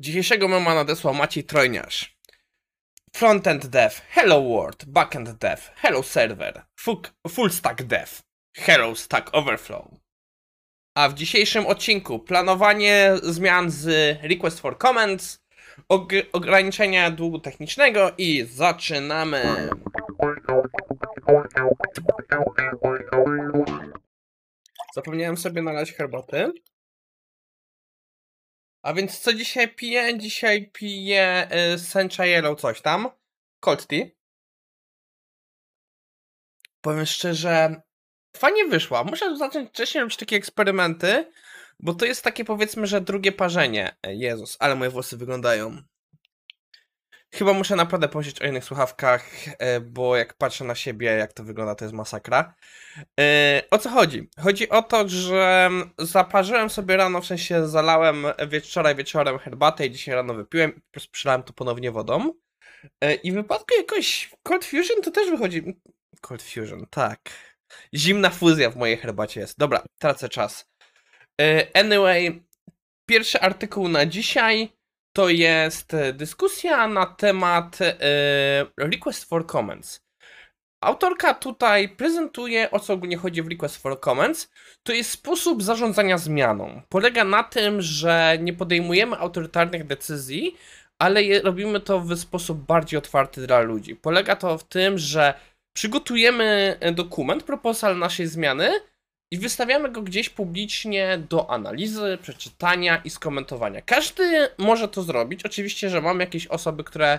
Dzisiejszego mema nadesłał Maciej Trojniarz. Frontend dev, hello world, backend dev, hello server, full, stack dev, hello stack overflow. A w dzisiejszym odcinku planowanie zmian z request for comments, og ograniczenia długu technicznego i zaczynamy. Zapomniałem sobie nalać herbaty. A więc co dzisiaj piję? Dzisiaj piję y, Sencha Yellow coś tam. Cold tea. Powiem szczerze, fajnie wyszła. Muszę zacząć wcześniej robić takie eksperymenty, bo to jest takie powiedzmy, że drugie parzenie. E, Jezus, ale moje włosy wyglądają. Chyba muszę naprawdę pomyśleć o innych słuchawkach, e, bo jak patrzę na siebie, jak to wygląda, to jest masakra. E, o co chodzi? Chodzi o to, że zaparzyłem sobie rano, w sensie zalałem wczoraj wieczorem herbatę i dzisiaj rano wypiłem, przylałem to ponownie wodą. E, I w wypadku jakoś Cold Fusion to też wychodzi... Cold Fusion, tak. Zimna fuzja w mojej herbacie jest. Dobra, tracę czas. Anyway, pierwszy artykuł na dzisiaj to jest e, dyskusja na temat e, Request for Comments. Autorka tutaj prezentuje, o co ogólnie chodzi w Request for Comments. To jest sposób zarządzania zmianą. Polega na tym, że nie podejmujemy autorytarnych decyzji, ale je, robimy to w sposób bardziej otwarty dla ludzi. Polega to w tym, że przygotujemy e, dokument, proposal naszej zmiany, i wystawiamy go gdzieś publicznie do analizy, przeczytania i skomentowania. Każdy może to zrobić. Oczywiście, że mamy jakieś osoby, które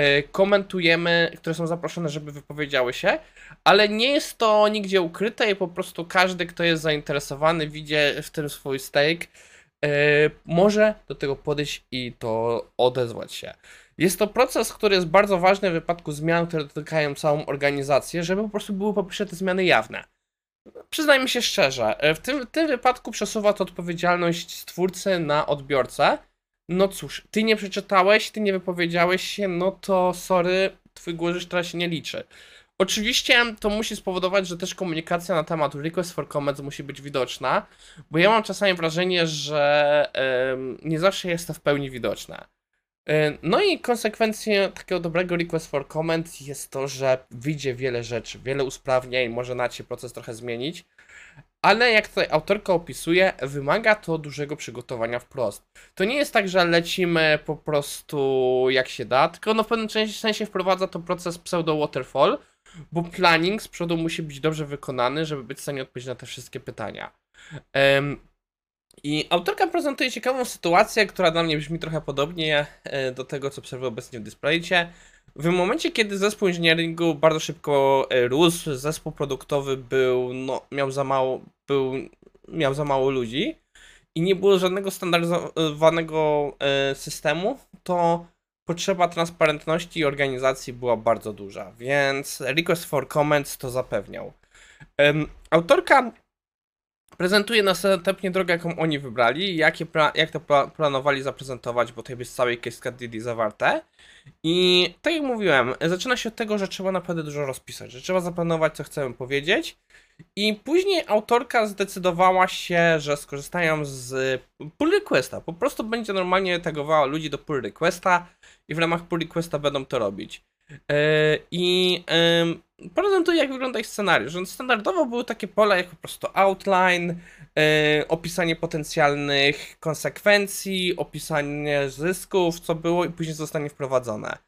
y, komentujemy, które są zaproszone, żeby wypowiedziały się, ale nie jest to nigdzie ukryte i po prostu każdy, kto jest zainteresowany, widzi w tym swój stake, y, może do tego podejść i to odezwać się. Jest to proces, który jest bardzo ważny w wypadku zmian, które dotykają całą organizację, żeby po prostu były po pierwsze te zmiany jawne. Przyznajmy się szczerze, e, w tym, w tym wypadku przesuwa to odpowiedzialność stwórcy na odbiorcę. No cóż, ty nie przeczytałeś, ty nie wypowiedziałeś się, no to sorry, twój już teraz się nie liczy. Oczywiście to musi spowodować, że też komunikacja na temat request for comments musi być widoczna, bo ja mam czasami wrażenie, że nie zawsze jest to w pełni widoczne. E, no i konsekwencją takiego dobrego request for comment jest to, że wyjdzie wiele rzeczy, wiele usprawnień, może na się proces trochę zmienić, ale jak tutaj autorka opisuje, wymaga to dużego przygotowania wprost. To nie jest tak, że lecimy po prostu jak się da, tylko no w pewnym sensie wprowadza to proces pseudo-waterfall, bo planning z przodu musi być dobrze wykonany, żeby być w stanie odpowiedzieć na te wszystkie pytania. I autorka prezentuje ciekawą sytuację, która dla mnie brzmi trochę podobnie e, do tego, co obserwuję obecnie w displaycie. W momencie, kiedy zespół inżynieringu bardzo szybko e, rósł, zespół produktowy był, no, miał za mało, był, miał za mało ludzi i nie było żadnego standaryzowanego e, systemu, to potrzeba transparentności i organizacji była bardzo duża, więc Request for Comments to zapewniał. Autorka Prezentuje następnie drogę, jaką oni wybrali, jakie jak to pla planowali zaprezentować, bo to jest całej case study zawarte. I tak jak mówiłem, zaczyna się od tego, że trzeba naprawdę dużo rozpisać, że trzeba zaplanować, co chcemy powiedzieć. I później autorka zdecydowała się, że skorzystają z pull requesta. Po prostu będzie normalnie tagowała ludzi do pull requesta i w ramach pull requesta będą to robić. E, I prezentuję, jak wygląda ich scenariusz. Standardowo były takie pola jak po prostu outline, e, opisanie potencjalnych konsekwencji, opisanie zysków, co było i później zostanie wprowadzone.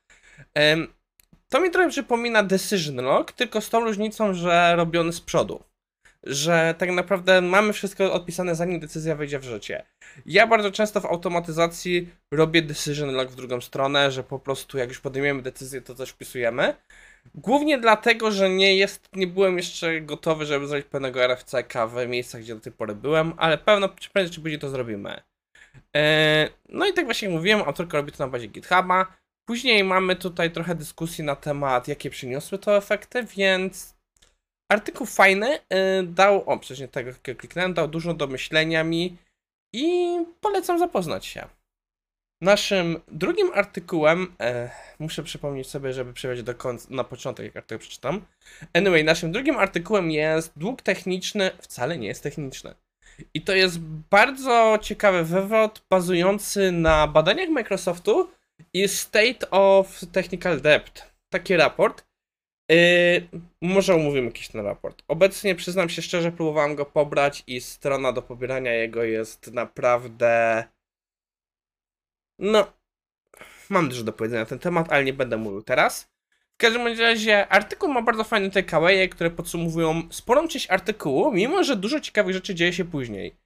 To mi trochę przypomina Decision Log, tylko z tą różnicą, że robiony z przodu że tak naprawdę mamy wszystko odpisane zanim decyzja wejdzie w życie. Ja bardzo często w automatyzacji robię decision log w drugą stronę, że po prostu jak już podejmiemy decyzję, to coś wpisujemy. Głównie dlatego, że nie jest, nie byłem jeszcze gotowy, żeby zrobić pewnego RFCK w miejscach, gdzie do tej pory byłem, ale pewno prędzej czy później to zrobimy. Eee, no i tak właśnie mówiłem, autorka robi to na bazie GitHuba. Później mamy tutaj trochę dyskusji na temat, jakie przyniosły to efekty, więc Artykuł fajny, y, dał, o przecież nie tego kliknąłem, dał dużo do myślenia mi i polecam zapoznać się. Naszym drugim artykułem, e, muszę przypomnieć sobie, żeby przejść do końca, na początek, jak artykuł przeczytam. Anyway, naszym drugim artykułem jest dług techniczny, wcale nie jest techniczny. I to jest bardzo ciekawy wywód bazujący na badaniach Microsoftu i State of Technical Debt. Taki raport. Yy, może omówimy jakiś ten raport. Obecnie przyznam się szczerze, próbowałem go pobrać i strona do pobierania jego jest naprawdę. No. Mam dużo do powiedzenia na ten temat, ale nie będę mówił teraz. W każdym razie artykuł ma bardzo fajne takeawaye, które podsumowują sporą część artykułu, mimo że dużo ciekawych rzeczy dzieje się później.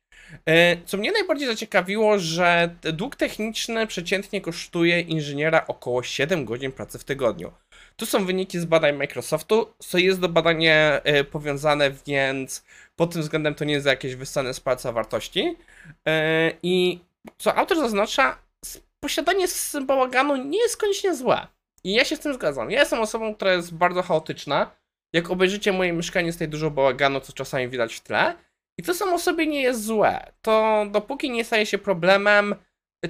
E, co mnie najbardziej zaciekawiło, że dług techniczny przeciętnie kosztuje inżyniera około 7 godzin pracy w tygodniu. Tu są wyniki z badań Microsoftu, co jest do badania e, powiązane, więc pod tym względem to nie jest jakieś wyssane z palca wartości. E, I co autor zaznacza, posiadanie bałaganu nie jest koniecznie złe. I ja się z tym zgadzam. Ja jestem osobą, która jest bardzo chaotyczna. Jak obejrzycie moje mieszkanie, jest tutaj dużo bałaganu, co czasami widać w tle. I to samo sobie nie jest złe. To dopóki nie staje się problemem,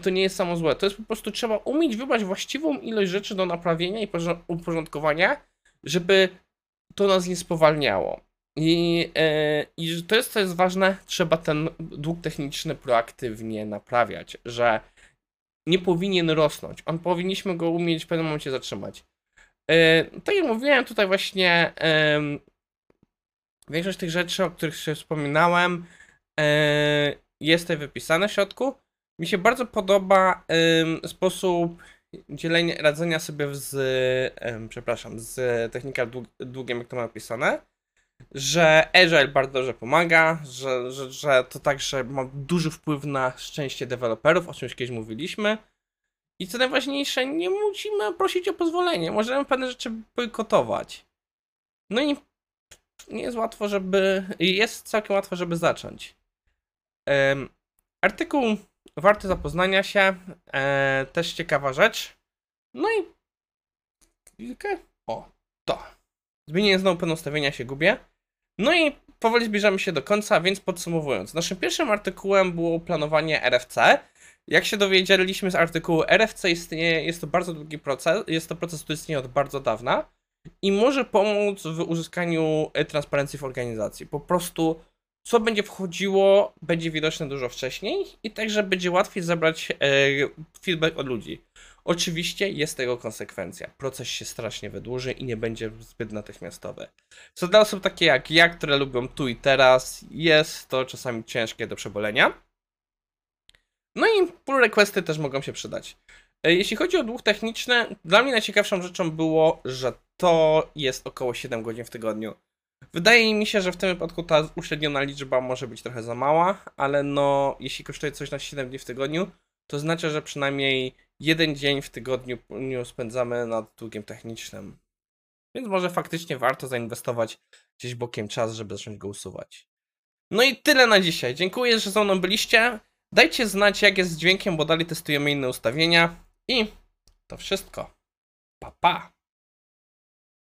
to nie jest samo złe. To jest po prostu trzeba umieć wybrać właściwą ilość rzeczy do naprawienia i uporządkowania, żeby to nas nie spowalniało. I, yy, I to jest, co jest ważne, trzeba ten dług techniczny proaktywnie naprawiać, że nie powinien rosnąć. On powinniśmy go umieć w pewnym momencie zatrzymać. Yy, tak jak mówiłem, tutaj właśnie większość tych rzeczy, o których się wspominałem, yy, jest tutaj wypisane w środku. Mi się bardzo podoba sposób dzielenia, radzenia sobie z, przepraszam, z technika długiem, jak to ma opisane że Agile bardzo dobrze pomaga, że, że, że to także ma duży wpływ na szczęście deweloperów, o czymś kiedyś mówiliśmy. I co najważniejsze, nie musimy prosić o pozwolenie, możemy pewne rzeczy bojkotować. No i nie jest łatwo, żeby. Jest całkiem łatwo, żeby zacząć. Artykuł warty zapoznania się. E, też ciekawa rzecz. No i. O, to. Zmienię znowu pewne ustawienia, się gubię. No i powoli zbliżamy się do końca, więc podsumowując. Naszym pierwszym artykułem było planowanie RFC. Jak się dowiedzieliśmy z artykułu, RFC istnieje, jest to bardzo długi proces, jest to proces, który istnieje od bardzo dawna i może pomóc w uzyskaniu e, transparencji w organizacji. Po prostu co będzie wchodziło, będzie widoczne dużo wcześniej i także będzie łatwiej zebrać e, feedback od ludzi. Oczywiście jest tego konsekwencja. Proces się strasznie wydłuży i nie będzie zbyt natychmiastowy. Co dla osób takie jak ja, które lubią tu i teraz, jest to czasami ciężkie do przebolenia. No i pull requesty też mogą się przydać. E, jeśli chodzi o dług techniczny, dla mnie najciekawszą rzeczą było, że to jest około 7 godzin w tygodniu. Wydaje mi się, że w tym wypadku ta uśredniona liczba może być trochę za mała, ale no, jeśli kosztuje coś na 7 dni w tygodniu, to znaczy, że przynajmniej jeden dzień w tygodniu spędzamy nad długiem technicznym. Więc może faktycznie warto zainwestować gdzieś bokiem czas, żeby zacząć go usuwać. No i tyle na dzisiaj. Dziękuję, że ze mną byliście. Dajcie znać, jak jest z dźwiękiem, bo dalej testujemy inne ustawienia. I to wszystko. Pa, pa.